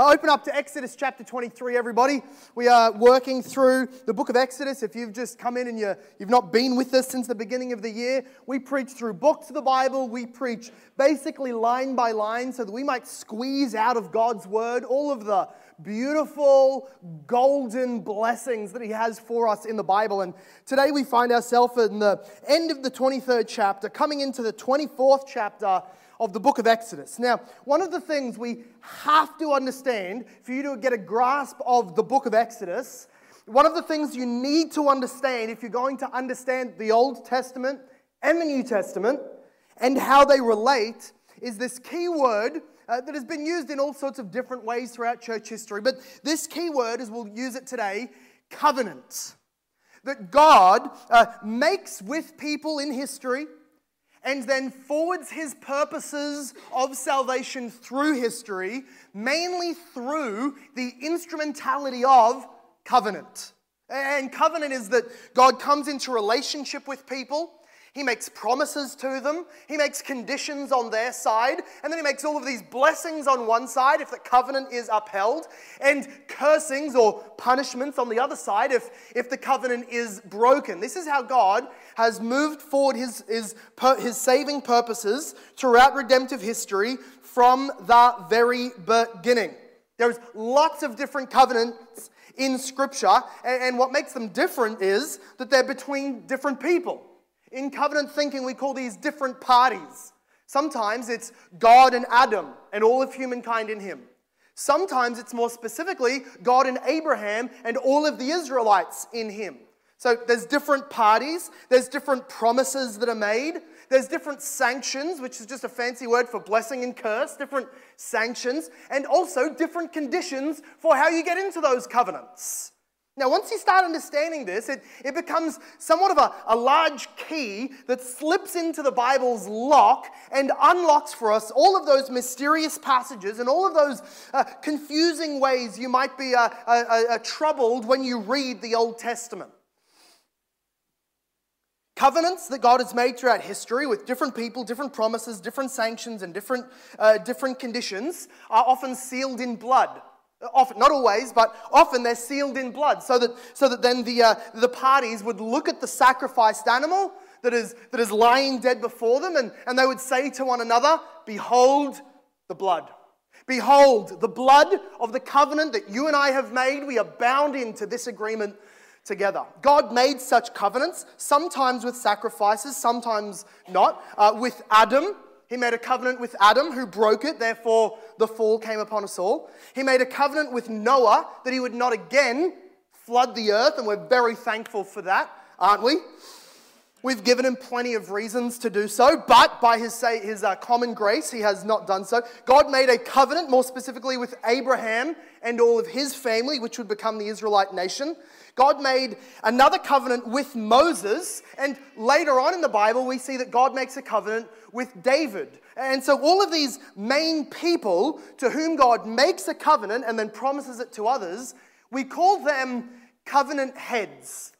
Open up to Exodus chapter 23, everybody. We are working through the book of Exodus. If you've just come in and you, you've not been with us since the beginning of the year, we preach through books of the Bible. We preach basically line by line so that we might squeeze out of God's word all of the beautiful golden blessings that He has for us in the Bible. And today we find ourselves in the end of the 23rd chapter, coming into the 24th chapter of the book of Exodus. Now, one of the things we have to understand for you to get a grasp of the book of Exodus, one of the things you need to understand if you're going to understand the Old Testament and the New Testament and how they relate is this key word uh, that has been used in all sorts of different ways throughout church history. But this key word, as we'll use it today, covenant. That God uh, makes with people in history and then forwards his purposes of salvation through history, mainly through the instrumentality of covenant. And covenant is that God comes into relationship with people he makes promises to them. He makes conditions on their side. And then he makes all of these blessings on one side if the covenant is upheld, and cursings or punishments on the other side if, if the covenant is broken. This is how God has moved forward his, his, his saving purposes throughout redemptive history from the very beginning. There's lots of different covenants in Scripture, and, and what makes them different is that they're between different people. In covenant thinking, we call these different parties. Sometimes it's God and Adam and all of humankind in him. Sometimes it's more specifically God and Abraham and all of the Israelites in him. So there's different parties, there's different promises that are made, there's different sanctions, which is just a fancy word for blessing and curse, different sanctions, and also different conditions for how you get into those covenants. Now, once you start understanding this, it, it becomes somewhat of a, a large key that slips into the Bible's lock and unlocks for us all of those mysterious passages and all of those uh, confusing ways you might be uh, uh, uh troubled when you read the Old Testament. Covenants that God has made throughout history with different people, different promises, different sanctions, and different, uh, different conditions are often sealed in blood. Often, not always, but often they're sealed in blood so that, so that then the, uh, the parties would look at the sacrificed animal that is, that is lying dead before them and, and they would say to one another, Behold the blood. Behold the blood of the covenant that you and I have made. We are bound into this agreement together. God made such covenants, sometimes with sacrifices, sometimes not. Uh, with Adam, he made a covenant with Adam, who broke it, therefore the fall came upon us all. He made a covenant with Noah that he would not again flood the earth, and we're very thankful for that, aren't we? We've given him plenty of reasons to do so, but by his, say, his uh, common grace, he has not done so. God made a covenant, more specifically with Abraham and all of his family, which would become the Israelite nation. God made another covenant with Moses, and later on in the Bible, we see that God makes a covenant with David. And so, all of these main people to whom God makes a covenant and then promises it to others, we call them covenant heads.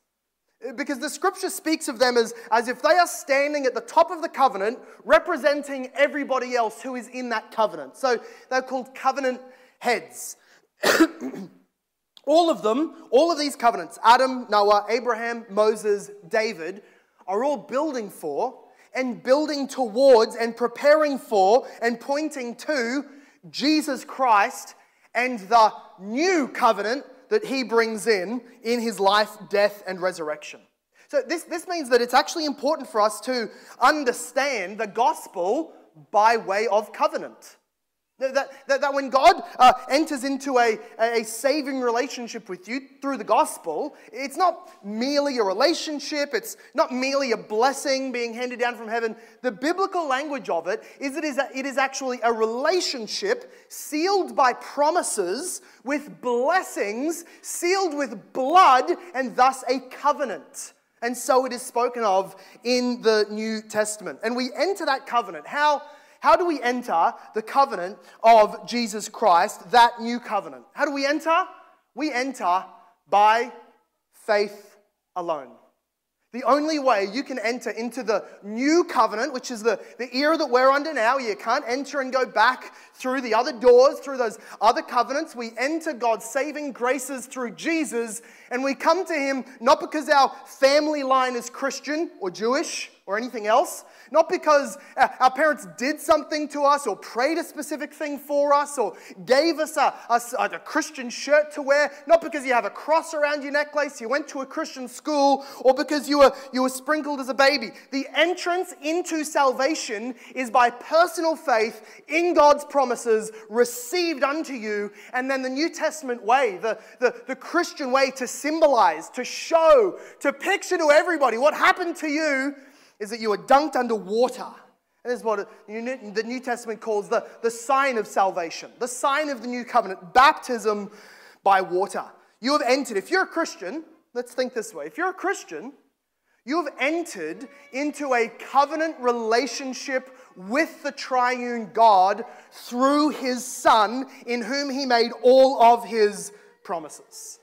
Because the scripture speaks of them as, as if they are standing at the top of the covenant, representing everybody else who is in that covenant. So they're called covenant heads. all of them, all of these covenants, Adam, Noah, Abraham, Moses, David, are all building for and building towards and preparing for and pointing to Jesus Christ and the new covenant that he brings in in his life, death, and resurrection. So, this, this means that it's actually important for us to understand the gospel by way of covenant. That, that, that when God uh, enters into a, a saving relationship with you through the gospel, it's not merely a relationship, it's not merely a blessing being handed down from heaven. The biblical language of it is it is, a, it is actually a relationship sealed by promises with blessings, sealed with blood, and thus a covenant. And so it is spoken of in the New Testament. And we enter that covenant. How? How do we enter the covenant of Jesus Christ, that new covenant? How do we enter? We enter by faith alone. The only way you can enter into the new covenant, which is the, the era that we're under now, you can't enter and go back through the other doors, through those other covenants. We enter God's saving graces through Jesus, and we come to Him not because our family line is Christian or Jewish or anything else, not because uh, our parents did something to us or prayed a specific thing for us or gave us a, a, a, Christian shirt to wear, not because you have a cross around your necklace, you went to a Christian school, or because you were, you were sprinkled as a baby. The entrance into salvation is by personal faith in God's promises received unto you, and then the New Testament way, the, the, the Christian way to symbolize, to show, to picture to everybody what happened to you is that you were dunked under water. And this is what the New Testament calls the, the sign of salvation, the sign of the new covenant, baptism by water. You have entered, if you're a Christian, let's think this way if you're a Christian, you have entered into a covenant relationship with the triune God through his Son, in whom he made all of his promises.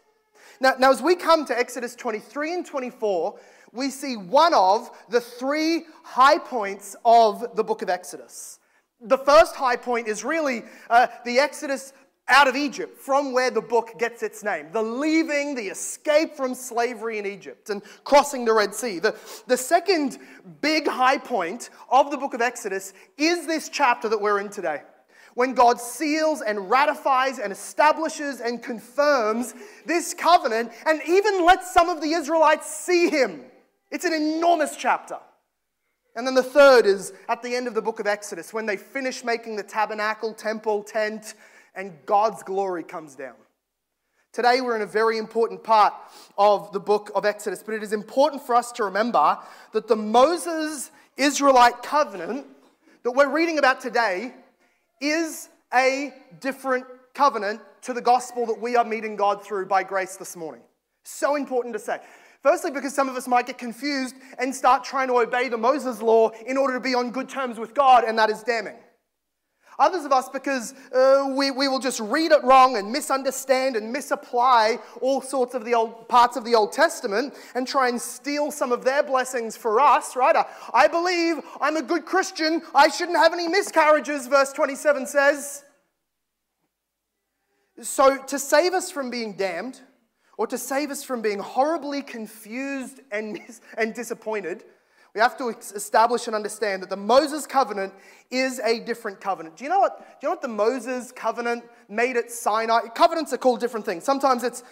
Now, now as we come to Exodus 23 and 24, we see one of the three high points of the book of Exodus. The first high point is really uh, the Exodus out of Egypt, from where the book gets its name. The leaving, the escape from slavery in Egypt, and crossing the Red Sea. The, the second big high point of the book of Exodus is this chapter that we're in today. When God seals and ratifies and establishes and confirms this covenant, and even lets some of the Israelites see him it's an enormous chapter. And then the third is at the end of the book of Exodus when they finish making the tabernacle, temple, tent, and God's glory comes down. Today, we're in a very important part of the book of Exodus, but it is important for us to remember that the Moses Israelite covenant that we're reading about today is a different covenant to the gospel that we are meeting God through by grace this morning. So important to say. Firstly, because some of us might get confused and start trying to obey the Moses law in order to be on good terms with God, and that is damning. Others of us, because uh, we, we will just read it wrong and misunderstand and misapply all sorts of the old parts of the Old Testament and try and steal some of their blessings for us, right? I believe I'm a good Christian. I shouldn't have any miscarriages, verse 27 says. So, to save us from being damned, or to save us from being horribly confused and, and disappointed, we have to establish and understand that the Moses covenant is a different covenant. Do you know what? Do you know what the Moses covenant made at Sinai? Covenants are called different things. Sometimes it's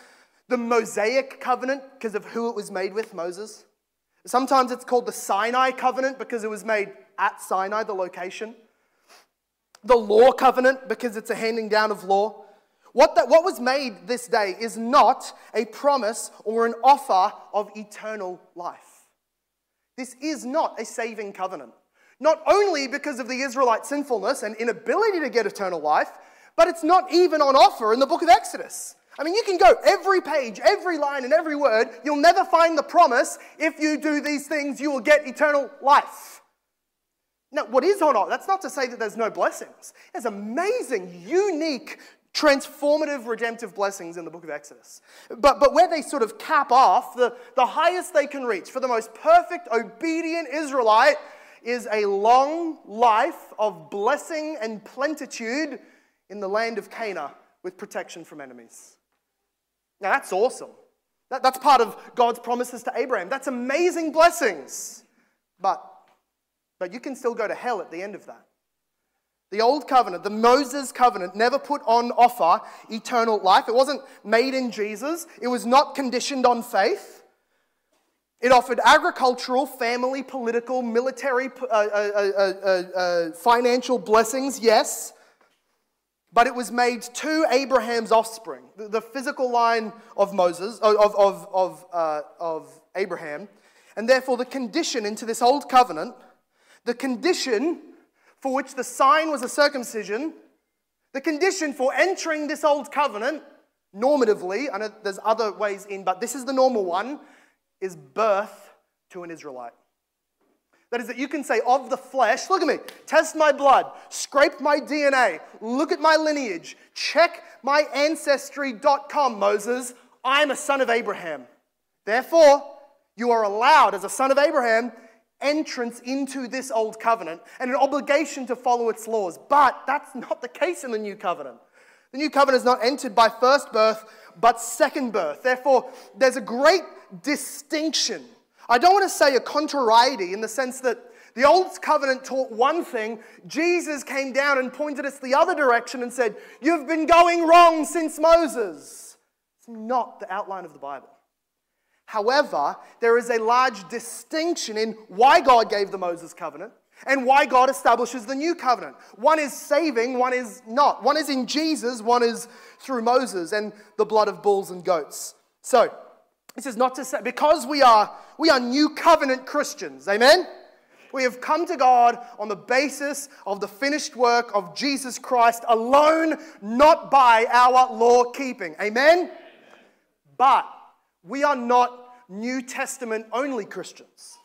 the Mosaic covenant because of who it was made with, Moses. Sometimes it's called the Sinai covenant because it was made at Sinai, the location. The law covenant because it's a handing down of law. What, that, what was made this day is not a promise or an offer of eternal life. This is not a saving covenant. Not only because of the Israelite sinfulness and inability to get eternal life, but it's not even on offer in the book of Exodus. I mean, you can go every page, every line, and every word. You'll never find the promise if you do these things, you will get eternal life. Now, what is on offer? That's not to say that there's no blessings. There's amazing, unique transformative redemptive blessings in the book of Exodus. But, but where they sort of cap off, the, the highest they can reach for the most perfect, obedient Israelite is a long life of blessing and plenitude in the land of Canaan with protection from enemies. Now that's awesome. That, that's part of God's promises to Abraham. That's amazing blessings. But, but you can still go to hell at the end of that. The old covenant, the Moses covenant, never put on offer eternal life. It wasn't made in Jesus, it was not conditioned on faith. It offered agricultural, family, political, military, uh, uh, uh, financial blessings, yes, but it was made to Abraham's offspring, the, the physical line of Moses, of, of, of, of Abraham. And therefore, the condition into this old covenant, the condition for which the sign was a circumcision, the condition for entering this old covenant, normatively, I know there's other ways in, but this is the normal one, is birth to an Israelite. That is, that you can say of the flesh, look at me, test my blood, scrape my DNA, look at my lineage, check my ancestry.com, Moses. I'm a son of Abraham. Therefore, You are allowed, as a son of Abraham, entrance into this old covenant and an obligation to follow its laws. But that's not the case in the new covenant. The new covenant is not entered by first birth, but second birth. Therefore, there's a great distinction. I don't want to say a contrariety in the sense that the old covenant taught one thing, Jesus came down and pointed us the other direction and said, You've been going wrong since Moses. It's not the outline of the Bible. However, there is a large distinction in why God gave the Moses covenant and why God establishes the new covenant. One is saving, one is not. One is in Jesus, one is through Moses and the blood of bulls and goats. So, this is not to say because we are we are new covenant Christians. Amen. We have come to God on the basis of the finished work of Jesus Christ alone, not by our law keeping. Amen? But we are not New Testament only Christians.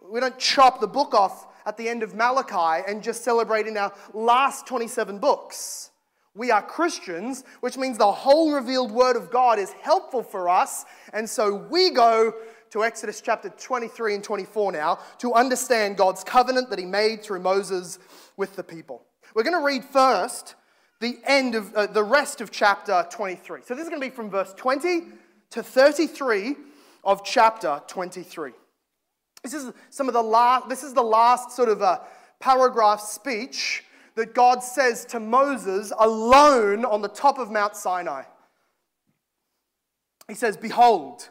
We don't chop the book off at the end of Malachi and just celebrate in our last 27 books. We are Christians, which means the whole revealed word of God is helpful for us. And so we go to Exodus chapter 23 and 24 now to understand God's covenant that he made through Moses with the people. We're going to read first the end of uh, the rest of chapter 23. So this is going to be from verse 20 to 33 of chapter 23. This is some of the last this is the last sort of a paragraph speech that God says to Moses alone on the top of Mount Sinai. He says, "Behold,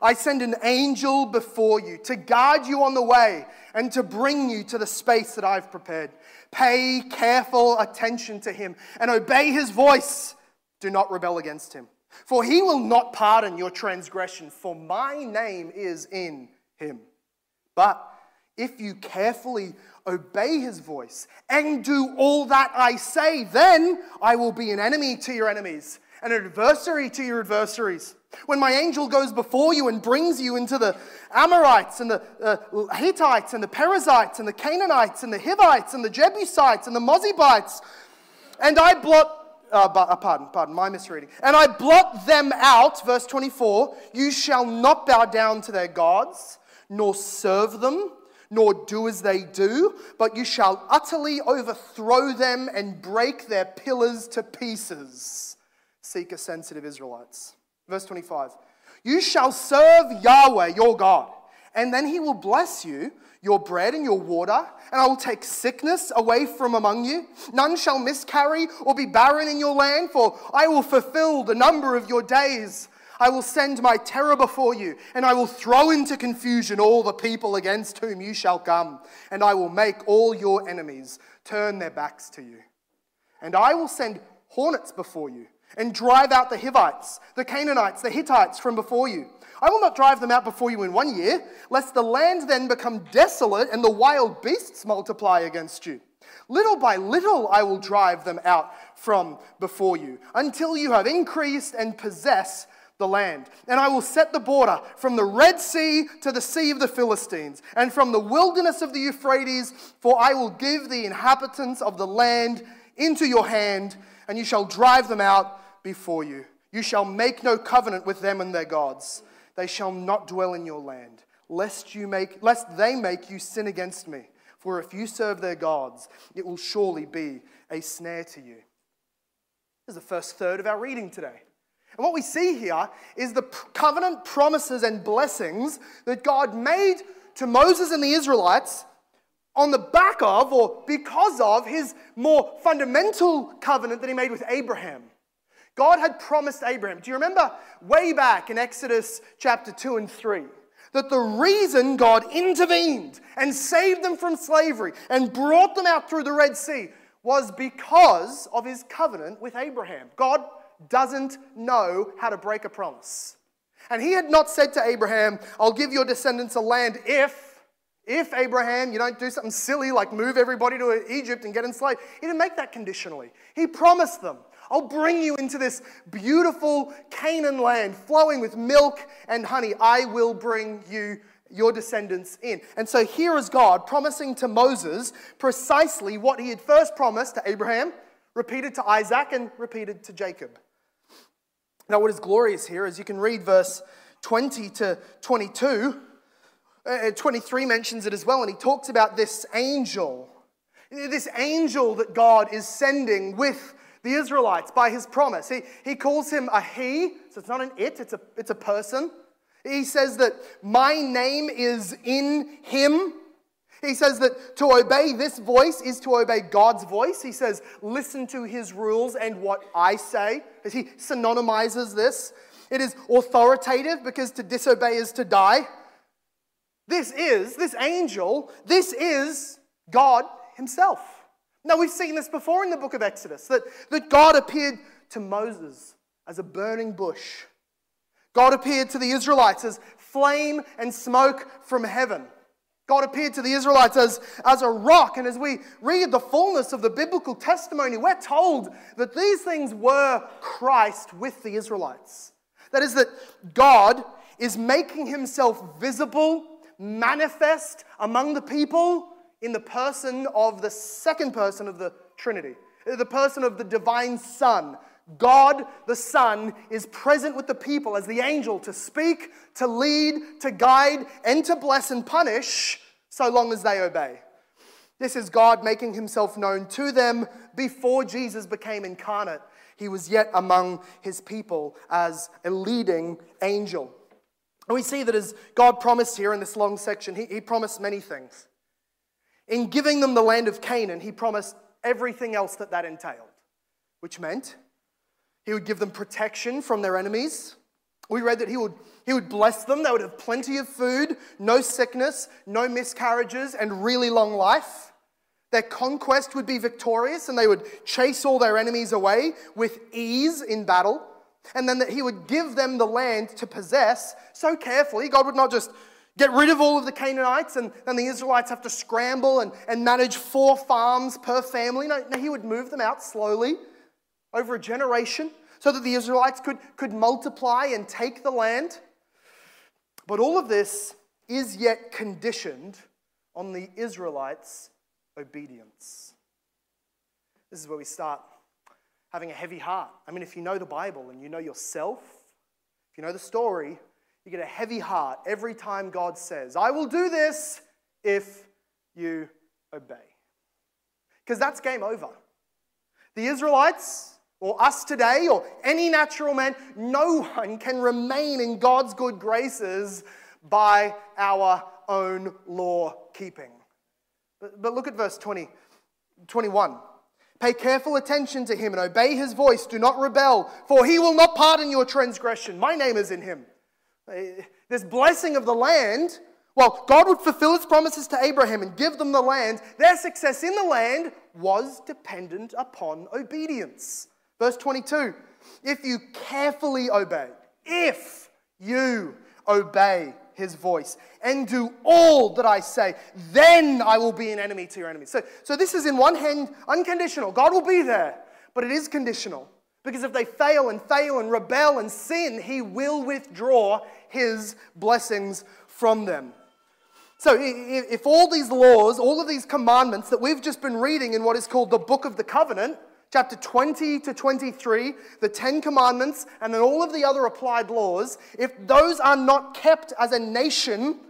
I send an angel before you to guard you on the way and to bring you to the space that I've prepared. Pay careful attention to him and obey his voice. Do not rebel against him. For he will not pardon your transgression, for my name is in him. But if you carefully obey his voice and do all that I say, then I will be an enemy to your enemies, and an adversary to your adversaries. When my angel goes before you and brings you into the Amorites and the uh, Hittites and the Perizzites and the Canaanites and the Hivites and the Jebusites and the Mozabites, and I blot, uh, uh, pardon, pardon, my misreading, and I blot them out, verse 24, you shall not bow down to their gods, nor serve them, nor do as they do, but you shall utterly overthrow them and break their pillars to pieces. Seeker sensitive Israelites. Verse 25 You shall serve Yahweh your God, and then he will bless you, your bread and your water, and I will take sickness away from among you. None shall miscarry or be barren in your land, for I will fulfill the number of your days. I will send my terror before you, and I will throw into confusion all the people against whom you shall come, and I will make all your enemies turn their backs to you. And I will send hornets before you and drive out the Hivites, the Canaanites, the Hittites from before you. I will not drive them out before you in one year, lest the land then become desolate and the wild beasts multiply against you. Little by little I will drive them out from before you, until you have increased and possess the land. And I will set the border from the Red Sea to the Sea of the Philistines, and from the wilderness of the Euphrates, for I will give the inhabitants of the land into your hand, and you shall drive them out before you. You shall make no covenant with them and their gods. They shall not dwell in your land, lest, you make, lest they make you sin against me. For if you serve their gods, it will surely be a snare to you. This is the first third of our reading today. And what we see here is the covenant promises and blessings that God made to Moses and the Israelites on the back of or because of his more fundamental covenant that he made with Abraham. God had promised Abraham. Do you remember way back in Exodus chapter 2 and 3? That the reason God intervened and saved them from slavery and brought them out through the Red Sea was because of his covenant with Abraham. God doesn't know how to break a promise. And he had not said to Abraham, I'll give your descendants a land if, if Abraham, you don't do something silly like move everybody to Egypt and get enslaved. He didn't make that conditionally. He promised them, I'll bring you into this beautiful Canaan land flowing with milk and honey. I will bring you your descendants in. And so here is God promising to Moses precisely what he had first promised to Abraham, repeated to Isaac, and repeated to Jacob. Now, what is glorious here is you can read verse 20 to 22, uh, 23 mentions it as well, and he talks about this angel. This angel that God is sending with the Israelites by his promise. He, he calls him a he, so it's not an it, it's a, it's a person. He says that my name is in him. He says that to obey this voice is to obey God's voice. He says, listen to his rules and what I say. He synonymizes this, it is authoritative because to disobey is to die. This is, this angel, this is God himself. Now, we've seen this before in the book of Exodus that, that God appeared to Moses as a burning bush. God appeared to the Israelites as flame and smoke from heaven. God appeared to the Israelites as, as a rock. And as we read the fullness of the biblical testimony, we're told that these things were Christ with the Israelites. That is, that God is making himself visible, manifest among the people in the person of the second person of the Trinity, the person of the divine Son. God the Son is present with the people as the angel to speak, to lead, to guide, and to bless and punish so long as they obey. This is God making himself known to them before Jesus became incarnate. He was yet among his people as a leading angel. And we see that as God promised here in this long section, he, he promised many things. In giving them the land of Canaan, he promised everything else that that entailed, which meant he would give them protection from their enemies. We read that he would, he would bless them. They would have plenty of food, no sickness, no miscarriages, and really long life. Their conquest would be victorious, and they would chase all their enemies away with ease in battle. And then that he would give them the land to possess so carefully. God would not just Get rid of all of the Canaanites, and then the Israelites have to scramble and, and manage four farms per family. No, no, he would move them out slowly over a generation so that the Israelites could, could multiply and take the land. But all of this is yet conditioned on the Israelites' obedience. This is where we start having a heavy heart. I mean, if you know the Bible and you know yourself, if you know the story, you get a heavy heart every time God says, I will do this if you obey. Because that's game over. The Israelites, or us today, or any natural man, no one can remain in God's good graces by our own law keeping. But, but look at verse 20, 21. Pay careful attention to him and obey his voice. Do not rebel, for he will not pardon your transgression. My name is in him. Uh, this blessing of the land, well, God would fulfill his promises to Abraham and give them the land. Their success in the land was dependent upon obedience. Verse 22 If you carefully obey, if you obey his voice and do all that I say, then I will be an enemy to your enemies. So, so this is, in one hand, unconditional. God will be there, but it is conditional. Because if they fail and fail and rebel and sin, he will withdraw his blessings from them. So, if all these laws, all of these commandments that we've just been reading in what is called the Book of the Covenant, chapter 20 to 23, the Ten Commandments, and then all of the other applied laws, if those are not kept as a nation,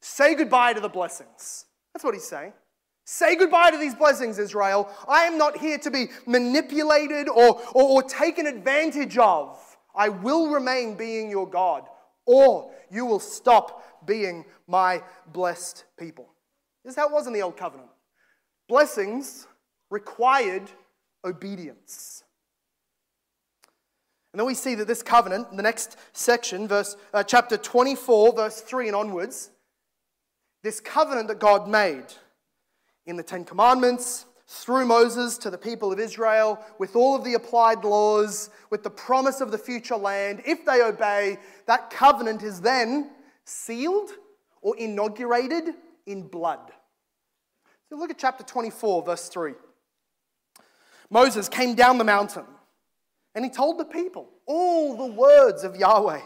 say goodbye to the blessings. That's what he's saying. Say goodbye to these blessings, Israel. I am not here to be manipulated or, or, or taken advantage of. I will remain being your God or you will stop being my blessed people. This is how it was in the Old Covenant. Blessings required obedience. And then we see that this covenant, in the next section, verse, uh, chapter 24, verse 3 and onwards, this covenant that God made in the Ten Commandments, through Moses to the people of Israel with all of the applied laws, with the promise of the future land. If they obey, that covenant is then sealed or inaugurated in blood. So look at chapter 24, verse 3. Moses came down the mountain and he told the people all the words of Yahweh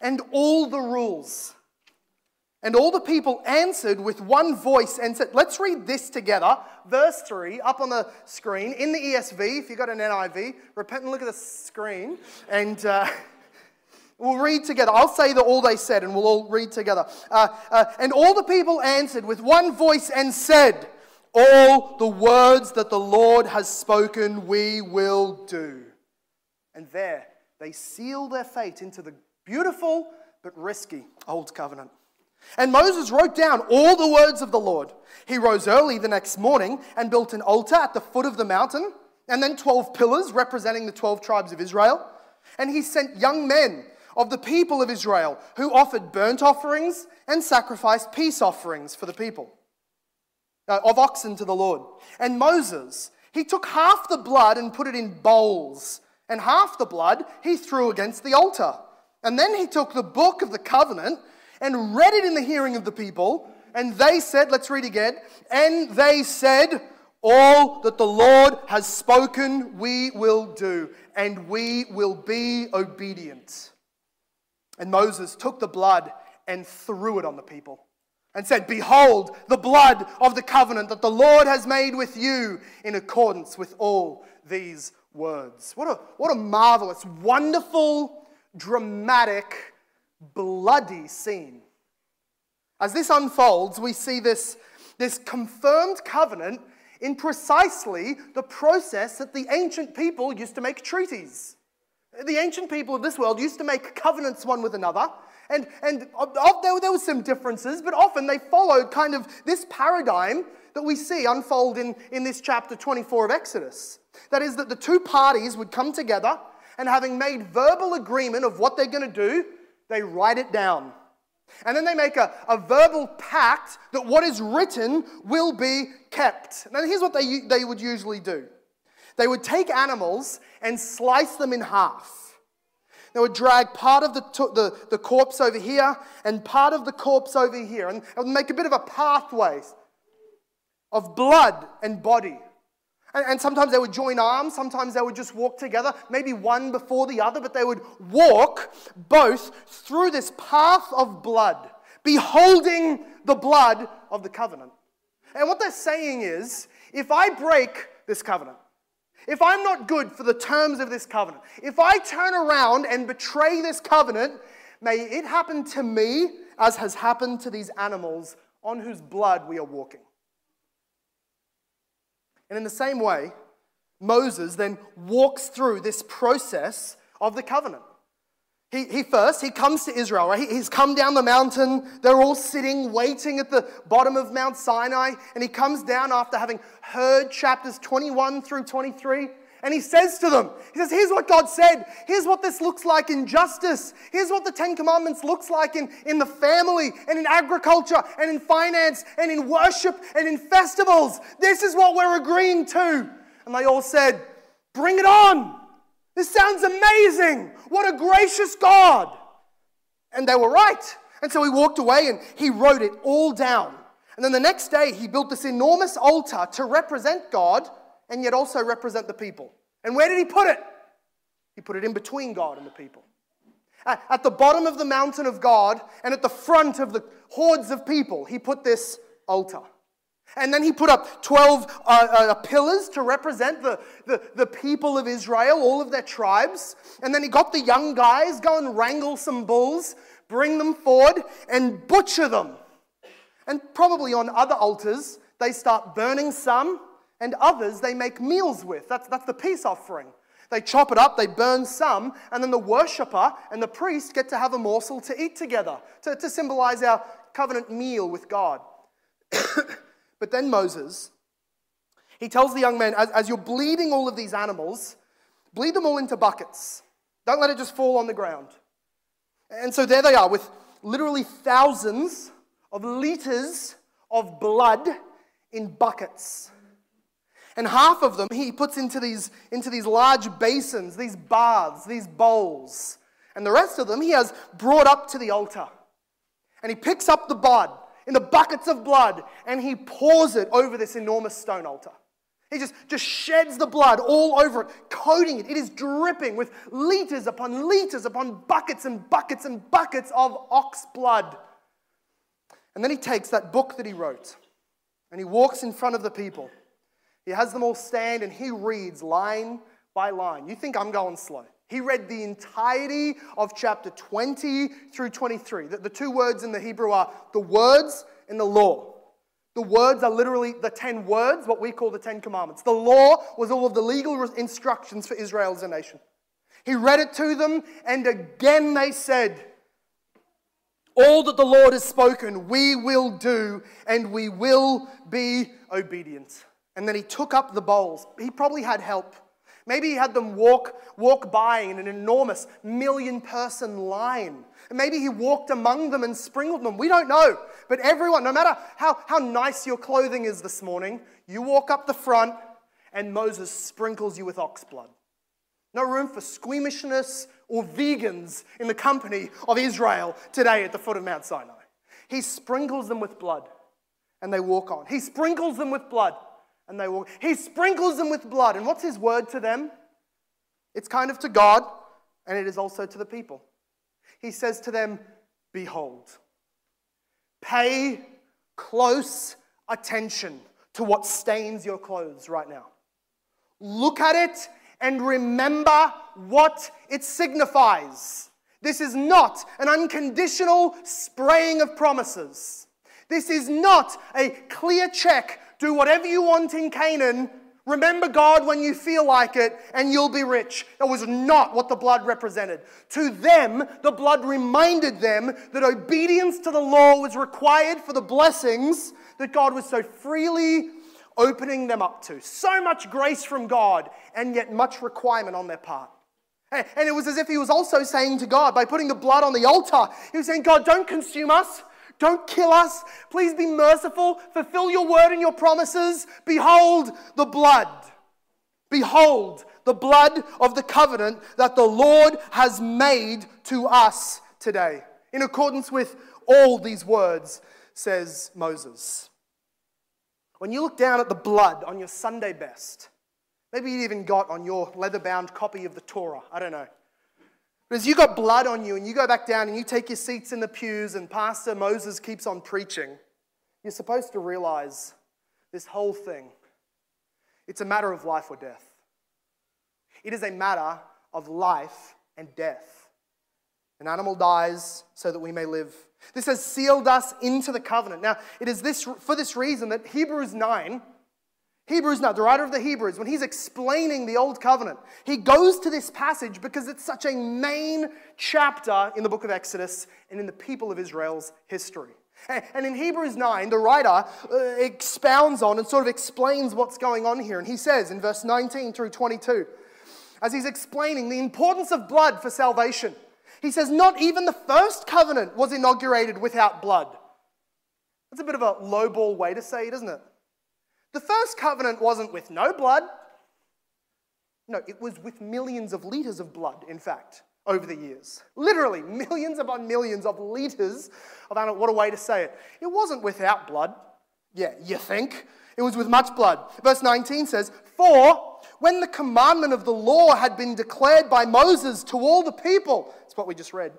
and all the rules and all the people answered with one voice and said, Let's read this together. Verse 3 up on the screen in the ESV. If you've got an NIV, repent and look at the screen. And uh, We'll read together. I'll say the all they said, and we'll all read together. Uh, uh, and all the people answered with one voice and said, All the words that the Lord has spoken, we will do. And there they seal their fate into the beautiful but risky Old Covenant. And Moses wrote down all the words of the Lord. He rose early the next morning and built an altar at the foot of the mountain, and then 12 pillars representing the 12 tribes of Israel. And he sent young men of the people of Israel who offered burnt offerings and sacrificed peace offerings for the people uh, of oxen to the Lord. And Moses, he took half the blood and put it in bowls, and half the blood he threw against the altar. And then he took the book of the covenant and read it in the hearing of the people. And they said, let's read again. And they said, All that the Lord has spoken, we will do, and we will be obedient. And Moses took the blood and threw it on the people and said, Behold, the blood of the covenant that the Lord has made with you in accordance with all these words. What a, what a marvelous, wonderful, dramatic, bloody scene. As this unfolds, we see this, this confirmed covenant in precisely the process that the ancient people used to make treaties. The ancient people of this world used to make covenants one with another, and, and there, there were some differences, but often they followed kind of this paradigm that we see unfold in, in this chapter 24 of Exodus. That is, that the two parties would come together, and having made verbal agreement of what they're going to do, they write it down. And then they make a, a verbal pact that what is written will be kept. Now, here's what they, they would usually do they would take animals and slice them in half. They would drag part of the, the, the corpse over here and part of the corpse over here and, and make a bit of a pathway of blood and body. And, and sometimes they would join arms, sometimes they would just walk together, maybe one before the other, but they would walk both through this path of blood, beholding the blood of the covenant. And what they're saying is if I break this covenant, if I'm not good for the terms of this covenant, if I turn around and betray this covenant, may it happen to me as has happened to these animals on whose blood we are walking. And in the same way, Moses then walks through this process of the covenant. He, he first, he comes to Israel, right? He, he's come down the mountain. They're all sitting, waiting at the bottom of Mount Sinai. And he comes down after having heard chapters 21 through 23. And he says to them, He says, Here's what God said. Here's what this looks like in justice. Here's what the Ten Commandments looks like in, in the family and in agriculture and in finance and in worship and in festivals. This is what we're agreeing to. And they all said, Bring it on. This sounds amazing. What a gracious God. And they were right. And so he walked away and he wrote it all down. And then the next day, he built this enormous altar to represent God and yet also represent the people. And where did he put it? He put it in between God and the people. At the bottom of the mountain of God and at the front of the hordes of people, he put this altar. And then he put up 12 uh, uh, pillars to represent the, the, the people of Israel, all of their tribes. And then he got the young guys, go and wrangle some bulls, bring them forward, and butcher them. And probably on other altars, they start burning some, and others they make meals with. That's, that's the peace offering. They chop it up, they burn some, and then the worshiper and the priest get to have a morsel to eat together to, to symbolize our covenant meal with God. But then Moses, he tells the young man, as, as you're bleeding all of these animals, bleed them all into buckets. Don't let it just fall on the ground. And so there they are with literally thousands of liters of blood in buckets. And half of them he puts into these, into these large basins, these baths, these bowls. And the rest of them he has brought up to the altar. And he picks up the blood in the buckets of blood and he pours it over this enormous stone altar. He just, just sheds the blood all over it, coating it. It is dripping with liters upon liters upon buckets and buckets and buckets of ox blood. And then he takes that book that he wrote and he walks in front of the people. He has them all stand and he reads line by line. You think I'm going slow. He read the entirety of chapter 20 through 23. The, the two words in the Hebrew are the words and the law. The words are literally the 10 words, what we call the 10 commandments. The law was all of the legal instructions for Israel as a nation. He read it to them, and again they said, All that the Lord has spoken, we will do, and we will be obedient. And then he took up the bowls. He probably had help. Maybe he had them walk, walk by in an enormous million person line. Maybe he walked among them and sprinkled them. We don't know. But everyone, no matter how, how nice your clothing is this morning, you walk up the front and Moses sprinkles you with ox blood. No room for squeamishness or vegans in the company of Israel today at the foot of Mount Sinai. He sprinkles them with blood and they walk on. He sprinkles them with blood and they walk. He sprinkles them with blood. And what's his word to them? It's kind of to God, and it is also to the people. He says to them, Behold, pay close attention to what stains your clothes right now. Look at it and remember what it signifies. This is not an unconditional spraying of promises. This is not a clear check do whatever you want in Canaan. Remember God when you feel like it, and you'll be rich. That was not what the blood represented. To them, the blood reminded them that obedience to the law was required for the blessings that God was so freely opening them up to. So much grace from God, and yet much requirement on their part. And it was as if he was also saying to God, by putting the blood on the altar, he was saying, God, don't consume us. Don't kill us. Please be merciful. Fulfill your word and your promises. Behold the blood. Behold the blood of the covenant that the Lord has made to us today. In accordance with all these words, says Moses. When you look down at the blood on your Sunday best, maybe you even got on your leather bound copy of the Torah, I don't know. But as you got blood on you and you go back down and you take your seats in the pews and Pastor Moses keeps on preaching, you're supposed to realize this whole thing. It's a matter of life or death. It is a matter of life and death. An animal dies so that we may live. This has sealed us into the covenant. Now, it is this, for this reason that Hebrews 9 Hebrews now, the writer of the Hebrews, when he's explaining the Old Covenant, he goes to this passage because it's such a main chapter in the book of Exodus and in the people of Israel's history. And in Hebrews 9, the writer uh, expounds on and sort of explains what's going on here. And he says in verse 19 through 22, as he's explaining the importance of blood for salvation, he says, Not even the first covenant was inaugurated without blood. That's a bit of a lowball way to say it, isn't it? The first covenant wasn't with no blood. No, it was with millions of liters of blood, in fact, over the years. Literally, millions upon millions of liters of animal. What a way to say it. It wasn't without blood. Yeah, you think? It was with much blood. Verse 19 says, For when the commandment of the law had been declared by Moses to all the people, that's what we just read,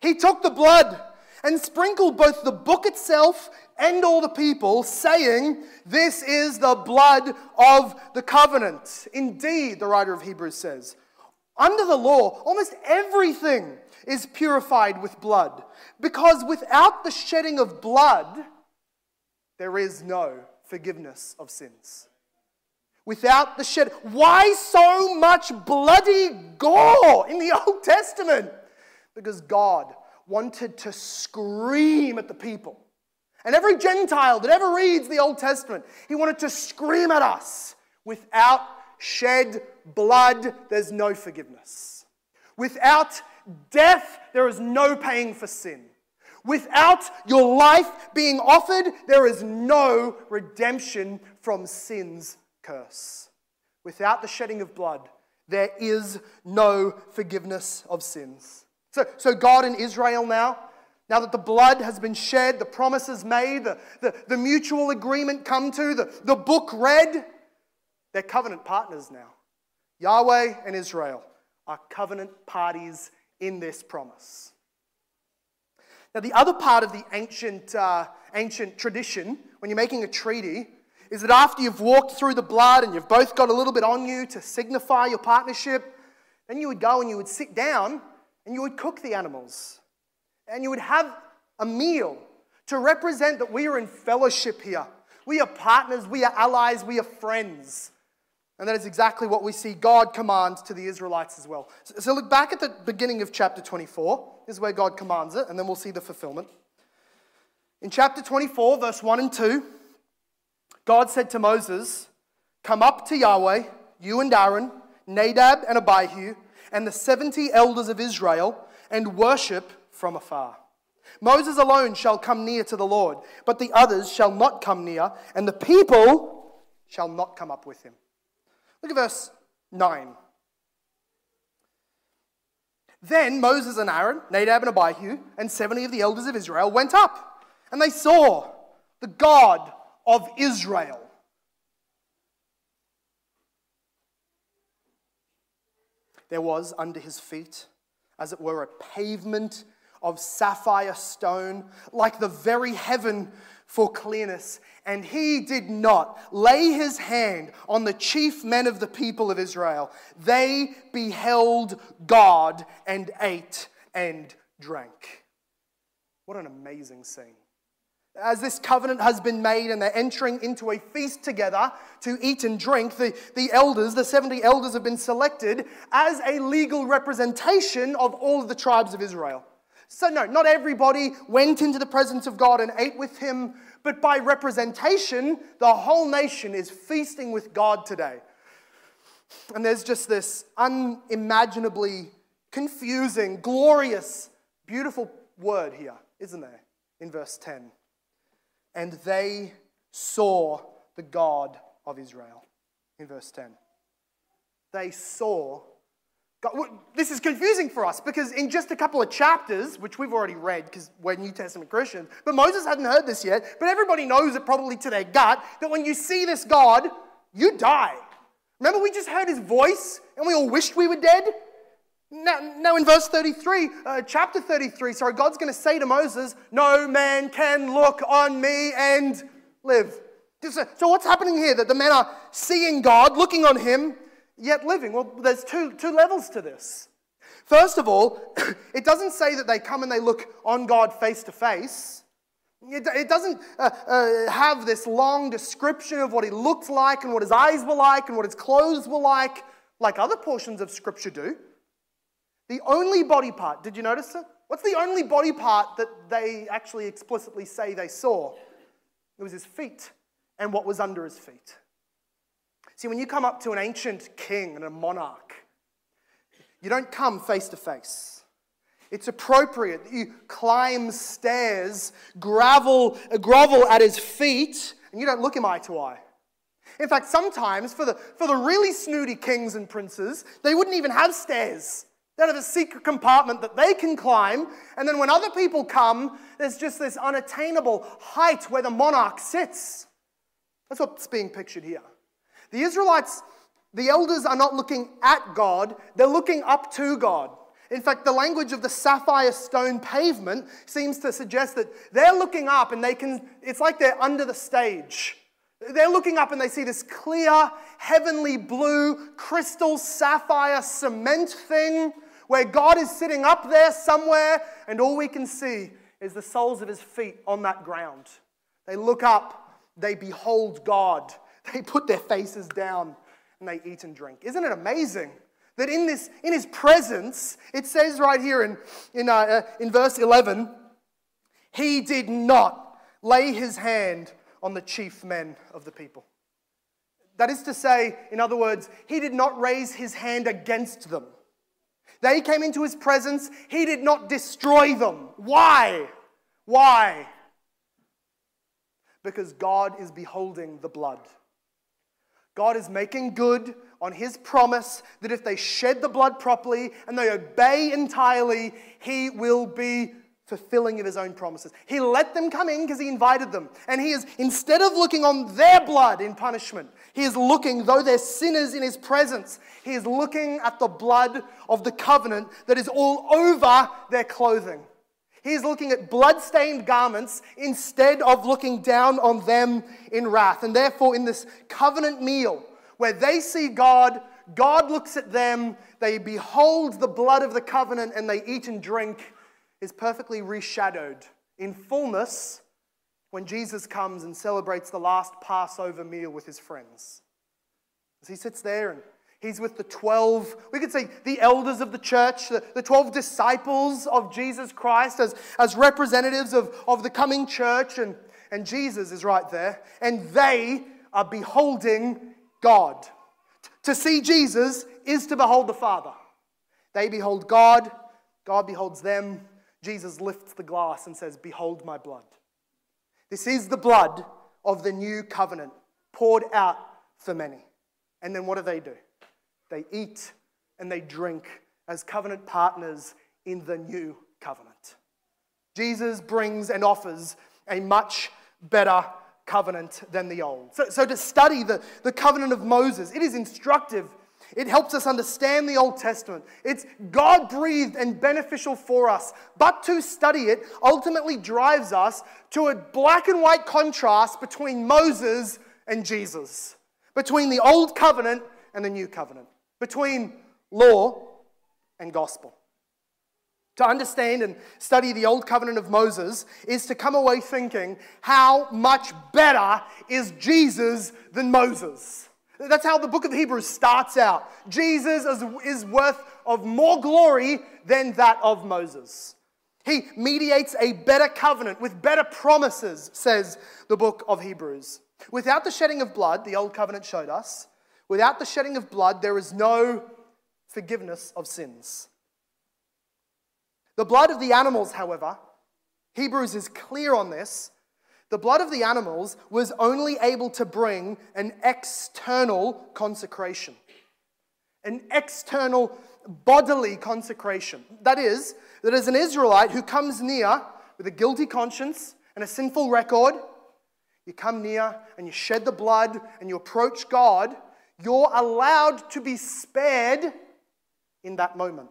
he took the blood and sprinkled both the book itself and all the people, saying, This is the blood of the covenant. Indeed, the writer of Hebrews says, under the law, almost everything is purified with blood, because without the shedding of blood, there is no forgiveness of sins. Without the shed, why so much bloody gore in the Old Testament? Because God wanted to scream at the people. And every Gentile that ever reads the Old Testament, he wanted to scream at us without shed blood, there's no forgiveness. Without death, there is no paying for sin. Without your life being offered, there is no redemption from sin's curse. Without the shedding of blood, there is no forgiveness of sins. So, so God and Israel now, now that the blood has been shed, the promises made, the, the, the mutual agreement come to, the, the book read, they're covenant partners now. Yahweh and Israel are covenant parties in this promise. Now, the other part of the ancient, uh, ancient tradition, when you're making a treaty, is that after you've walked through the blood and you've both got a little bit on you to signify your partnership, Then you would go and you would sit down and you would cook the animals. And you would have a meal to represent that we are in fellowship here. We are partners, we are allies, we are friends. And that is exactly what we see God commands to the Israelites as well. So, look back at the beginning of chapter 24. This is where God commands it, and then we'll see the fulfillment. In chapter 24, verse 1 and 2, God said to Moses, Come up to Yahweh, you and Aaron, Nadab and Abihu, and the 70 elders of Israel, and worship from afar. Moses alone shall come near to the Lord, but the others shall not come near, and the people shall not come up with him. Look at verse 9. Then Moses and Aaron, Nadab and Abihu, and 70 of the elders of Israel went up, and they saw the God of Israel. There was under his feet, as it were, a pavement of sapphire stone, like the very heaven for clearness. And he did not lay his hand on the chief men of the people of Israel. They beheld God and ate and drank. What an amazing scene. As this covenant has been made and they're entering into a feast together to eat and drink, the, the elders, the 70 elders, have been selected as a legal representation of all of the tribes of Israel. So, no, not everybody went into the presence of God and ate with him, but by representation, the whole nation is feasting with God today. And there's just this unimaginably confusing, glorious, beautiful word here, isn't there, in verse 10? And they saw the God of Israel, in verse 10. They saw God, this is confusing for us because in just a couple of chapters, which we've already read because we're New Testament Christians, but Moses hadn't heard this yet, but everybody knows it probably to their gut that when you see this God, you die. Remember, we just heard his voice and we all wished we were dead? Now, now in verse 33, uh, chapter 33, sorry, God's going to say to Moses, No man can look on me and live. So, what's happening here? That the men are seeing God, looking on him, yet living? Well, there's two, two levels to this. First of all, it doesn't say that they come and they look on God face to face. It doesn't uh, uh, have this long description of what he looked like and what his eyes were like and what his clothes were like, like other portions of Scripture do. The only body part, did you notice it? What's the only body part that they actually explicitly say they saw? It was his feet and what was under his feet. See, when you come up to an ancient king and a monarch, you don't come face to face. It's appropriate that you climb stairs, gravel, uh, grovel at his feet, and you don't look him eye to eye. In fact, sometimes for the, for the really snooty kings and princes, they wouldn't even have stairs. They'd have a secret compartment that they can climb, and then when other people come, there's just this unattainable height where the monarch sits. That's what's being pictured here. The Israelites, the elders are not looking at God, they're looking up to God. In fact, the language of the sapphire stone pavement seems to suggest that they're looking up and they can, it's like they're under the stage. They're looking up and they see this clear, heavenly blue, crystal sapphire cement thing where God is sitting up there somewhere, and all we can see is the soles of his feet on that ground. They look up, they behold God. They put their faces down and they eat and drink. Isn't it amazing? That in, this, in his presence, it says right here in, in, uh, uh, in verse 11, he did not lay his hand on the chief men of the people. That is to say, in other words, he did not raise his hand against them. They came into his presence, he did not destroy them. Why? Why? Because God is beholding the blood. God is making good on his promise that if they shed the blood properly and they obey entirely, he will be fulfilling of his own promises. He let them come in because he invited them. And he is, instead of looking on their blood in punishment, he is looking, though they're sinners in his presence, he is looking at the blood of the covenant that is all over their clothing. He is looking at blood-stained garments instead of looking down on them in wrath. And therefore, in this covenant meal, where they see God God looks at them, they behold the blood of the covenant, and they eat and drink, is perfectly reshadowed in fullness when Jesus comes and celebrates the last Passover meal with his friends. As he sits there and he's with the 12, we could say the elders of the church, the, the 12 disciples of Jesus Christ as, as representatives of, of the coming church, and, and Jesus is right there, and they are beholding God. To see Jesus is to behold the Father. They behold God, God beholds them. Jesus lifts the glass and says, Behold my blood. This is the blood of the new covenant poured out for many. And then what do they do? They eat and they drink as covenant partners in the new covenant. Jesus brings and offers a much better covenant than the old. So, so to study the, the covenant of Moses, it is instructive. It helps us understand the Old Testament. It's God breathed and beneficial for us. But to study it ultimately drives us to a black and white contrast between Moses and Jesus, between the Old Covenant and the New Covenant, between law and gospel. To understand and study the Old Covenant of Moses is to come away thinking, how much better is Jesus than Moses? That's how the book of Hebrews starts out. Jesus is, is worth of more glory than that of Moses. He mediates a better covenant with better promises, says the book of Hebrews. Without the shedding of blood, the old covenant showed us, without the shedding of blood, there is no forgiveness of sins. The blood of the animals, however, Hebrews is clear on this. The blood of the animals was only able to bring an external consecration, an external bodily consecration. That is, that as an Israelite who comes near with a guilty conscience and a sinful record, you come near and you shed the blood and you approach God, you're allowed to be spared in that moment.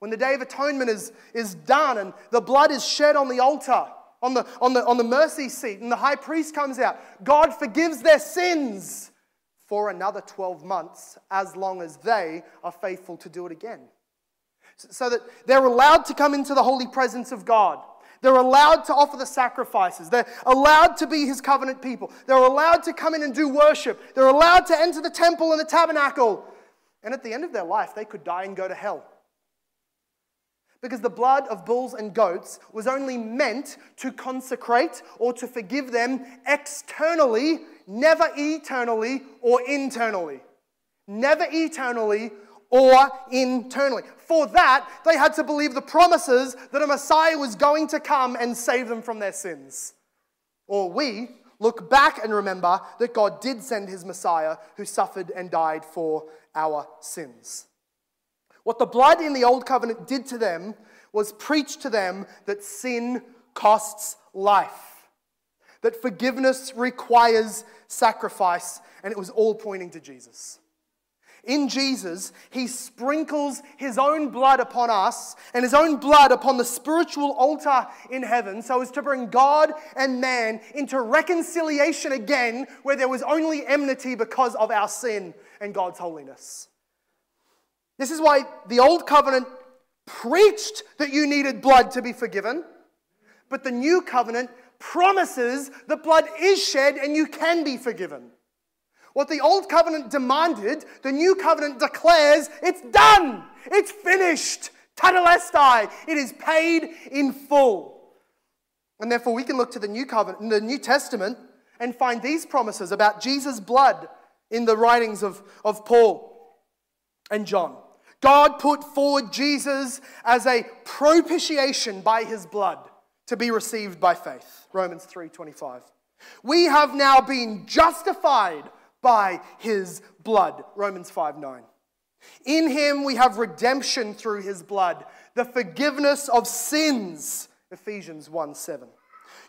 When the Day of Atonement is, is done and the blood is shed on the altar, on the, on, the, on the mercy seat, and the high priest comes out, God forgives their sins for another 12 months as long as they are faithful to do it again. So that they're allowed to come into the holy presence of God. They're allowed to offer the sacrifices. They're allowed to be his covenant people. They're allowed to come in and do worship. They're allowed to enter the temple and the tabernacle. And at the end of their life, they could die and go to hell. Because the blood of bulls and goats was only meant to consecrate or to forgive them externally, never eternally or internally. Never eternally or internally. For that, they had to believe the promises that a Messiah was going to come and save them from their sins. Or we look back and remember that God did send his Messiah who suffered and died for our sins. What the blood in the old covenant did to them was preach to them that sin costs life, that forgiveness requires sacrifice, and it was all pointing to Jesus. In Jesus, he sprinkles his own blood upon us and his own blood upon the spiritual altar in heaven so as to bring God and man into reconciliation again where there was only enmity because of our sin and God's holiness. This is why the old covenant preached that you needed blood to be forgiven, but the new covenant promises that blood is shed and you can be forgiven. What the old covenant demanded, the new covenant declares it's done, it's finished. Tetelestai, it is paid in full. And therefore, we can look to the new covenant, the New Testament, and find these promises about Jesus' blood in the writings of, of Paul and John. God put forward Jesus as a propitiation by his blood to be received by faith. Romans 3:25. We have now been justified by his blood. Romans 5:9. In him we have redemption through his blood, the forgiveness of sins. Ephesians 1:7.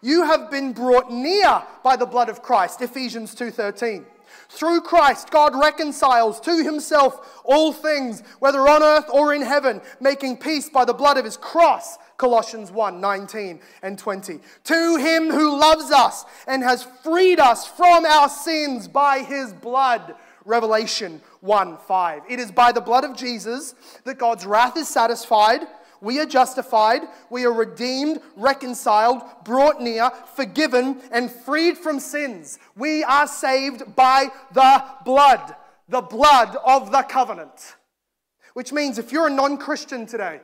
You have been brought near by the blood of Christ. Ephesians 2:13. Through Christ, God reconciles to himself all things, whether on earth or in heaven, making peace by the blood of his cross. Colossians 1 19 and 20. To him who loves us and has freed us from our sins by his blood. Revelation 1 5. It is by the blood of Jesus that God's wrath is satisfied. We are justified, we are redeemed, reconciled, brought near, forgiven, and freed from sins. We are saved by the blood, the blood of the covenant. Which means if you're a non Christian today,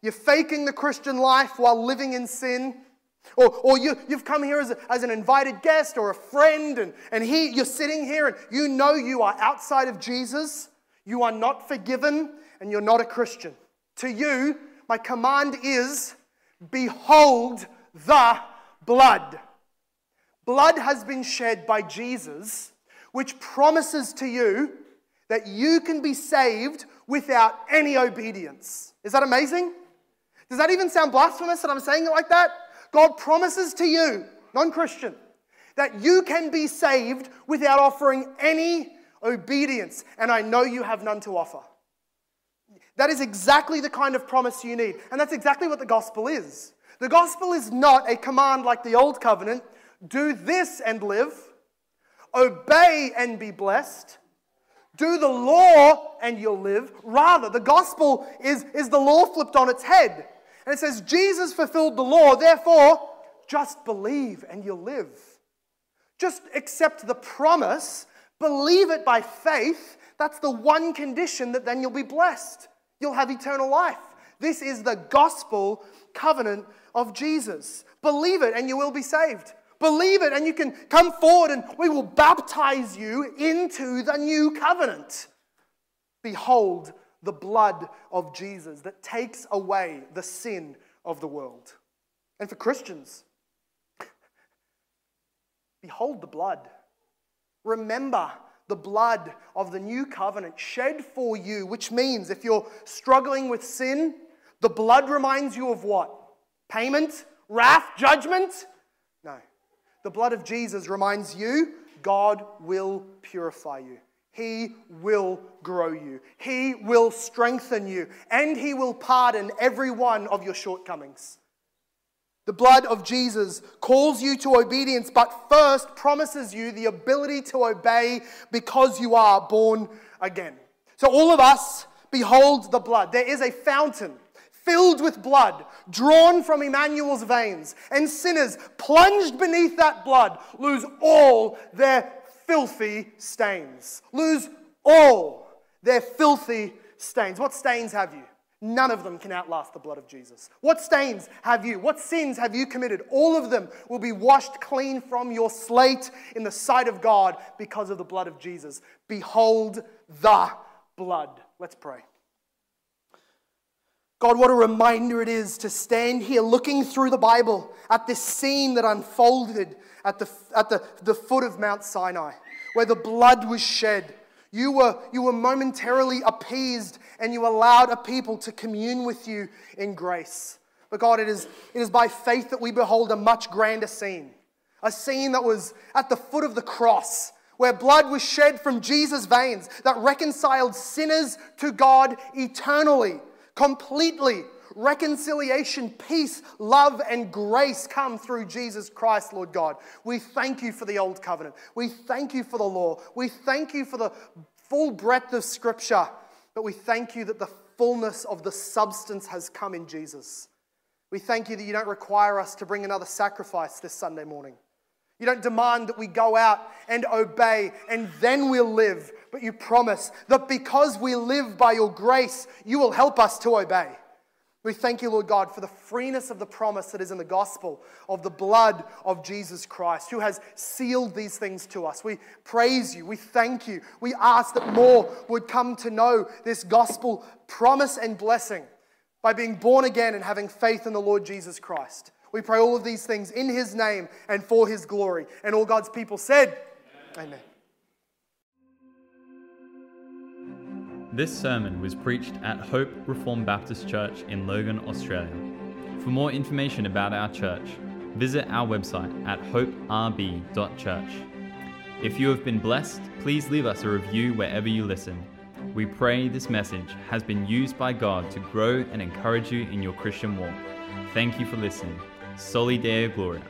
you're faking the Christian life while living in sin, or, or you, you've come here as, a, as an invited guest or a friend, and, and he, you're sitting here and you know you are outside of Jesus, you are not forgiven, and you're not a Christian. To you, my command is behold the blood. Blood has been shed by Jesus, which promises to you that you can be saved without any obedience. Is that amazing? Does that even sound blasphemous that I'm saying it like that? God promises to you, non Christian, that you can be saved without offering any obedience, and I know you have none to offer. That is exactly the kind of promise you need, and that's exactly what the gospel is. The gospel is not a command like the old covenant do this and live, obey and be blessed. Do the law and you'll live. Rather, the gospel is, is the law flipped on its head. And it says, Jesus fulfilled the law, therefore, just believe and you'll live. Just accept the promise, believe it by faith. That's the one condition that then you'll be blessed. You'll have eternal life. This is the gospel covenant of Jesus. Believe it and you will be saved. Believe it and you can come forward and we will baptize you into the new covenant. Behold, the blood of Jesus that takes away the sin of the world. And for Christians, behold the blood. Remember the blood of the new covenant shed for you, which means if you're struggling with sin, the blood reminds you of what? Payment? Wrath? Judgment? No. The blood of Jesus reminds you God will purify you. He will grow you. He will strengthen you. And He will pardon every one of your shortcomings. The blood of Jesus calls you to obedience, but first promises you the ability to obey because you are born again. So, all of us behold the blood. There is a fountain filled with blood, drawn from Emmanuel's veins, and sinners plunged beneath that blood lose all their filthy stains. Lose all their filthy stains. What stains have you? None of them can outlast the blood of Jesus. What stains have you? What sins have you committed? All of them will be washed clean from your slate in the sight of God because of the blood of Jesus. Behold the blood. Let's pray. God, what a reminder it is to stand here looking through the Bible at this scene that unfolded at the, at the, the foot of Mount Sinai, where the blood was shed. You were, you were momentarily appeased and you allowed a people to commune with you in grace. But God, it is, it is by faith that we behold a much grander scene. A scene that was at the foot of the cross, where blood was shed from Jesus' veins that reconciled sinners to God eternally, completely, reconciliation, peace, love, and grace come through Jesus Christ, Lord God. We thank you for the old covenant. We thank you for the law. We thank you for the full breadth of Scripture. But we thank you that the fullness of the substance has come in Jesus. We thank you that you don't require us to bring another sacrifice this Sunday morning. You don't demand that we go out and obey and then we'll live, but you promise that because we live by your grace, you will help us to obey. We thank you, Lord God, for the freeness of the promise that is in the gospel of the blood of Jesus Christ, who has sealed these things to us. We praise you. We thank you. We ask that more would come to know this gospel promise and blessing by being born again and having faith in the Lord Jesus Christ. We pray all of these things in his name and for his glory. And all God's people said, Amen. Amen. This sermon was preached at Hope Reformed Baptist Church in Logan, Australia. For more information about our church, visit our website at hoperb.church. If you have been blessed, please leave us a review wherever you listen. We pray this message has been used by God to grow and encourage you in your Christian walk. Thank you for listening. Soli Deo Gloria.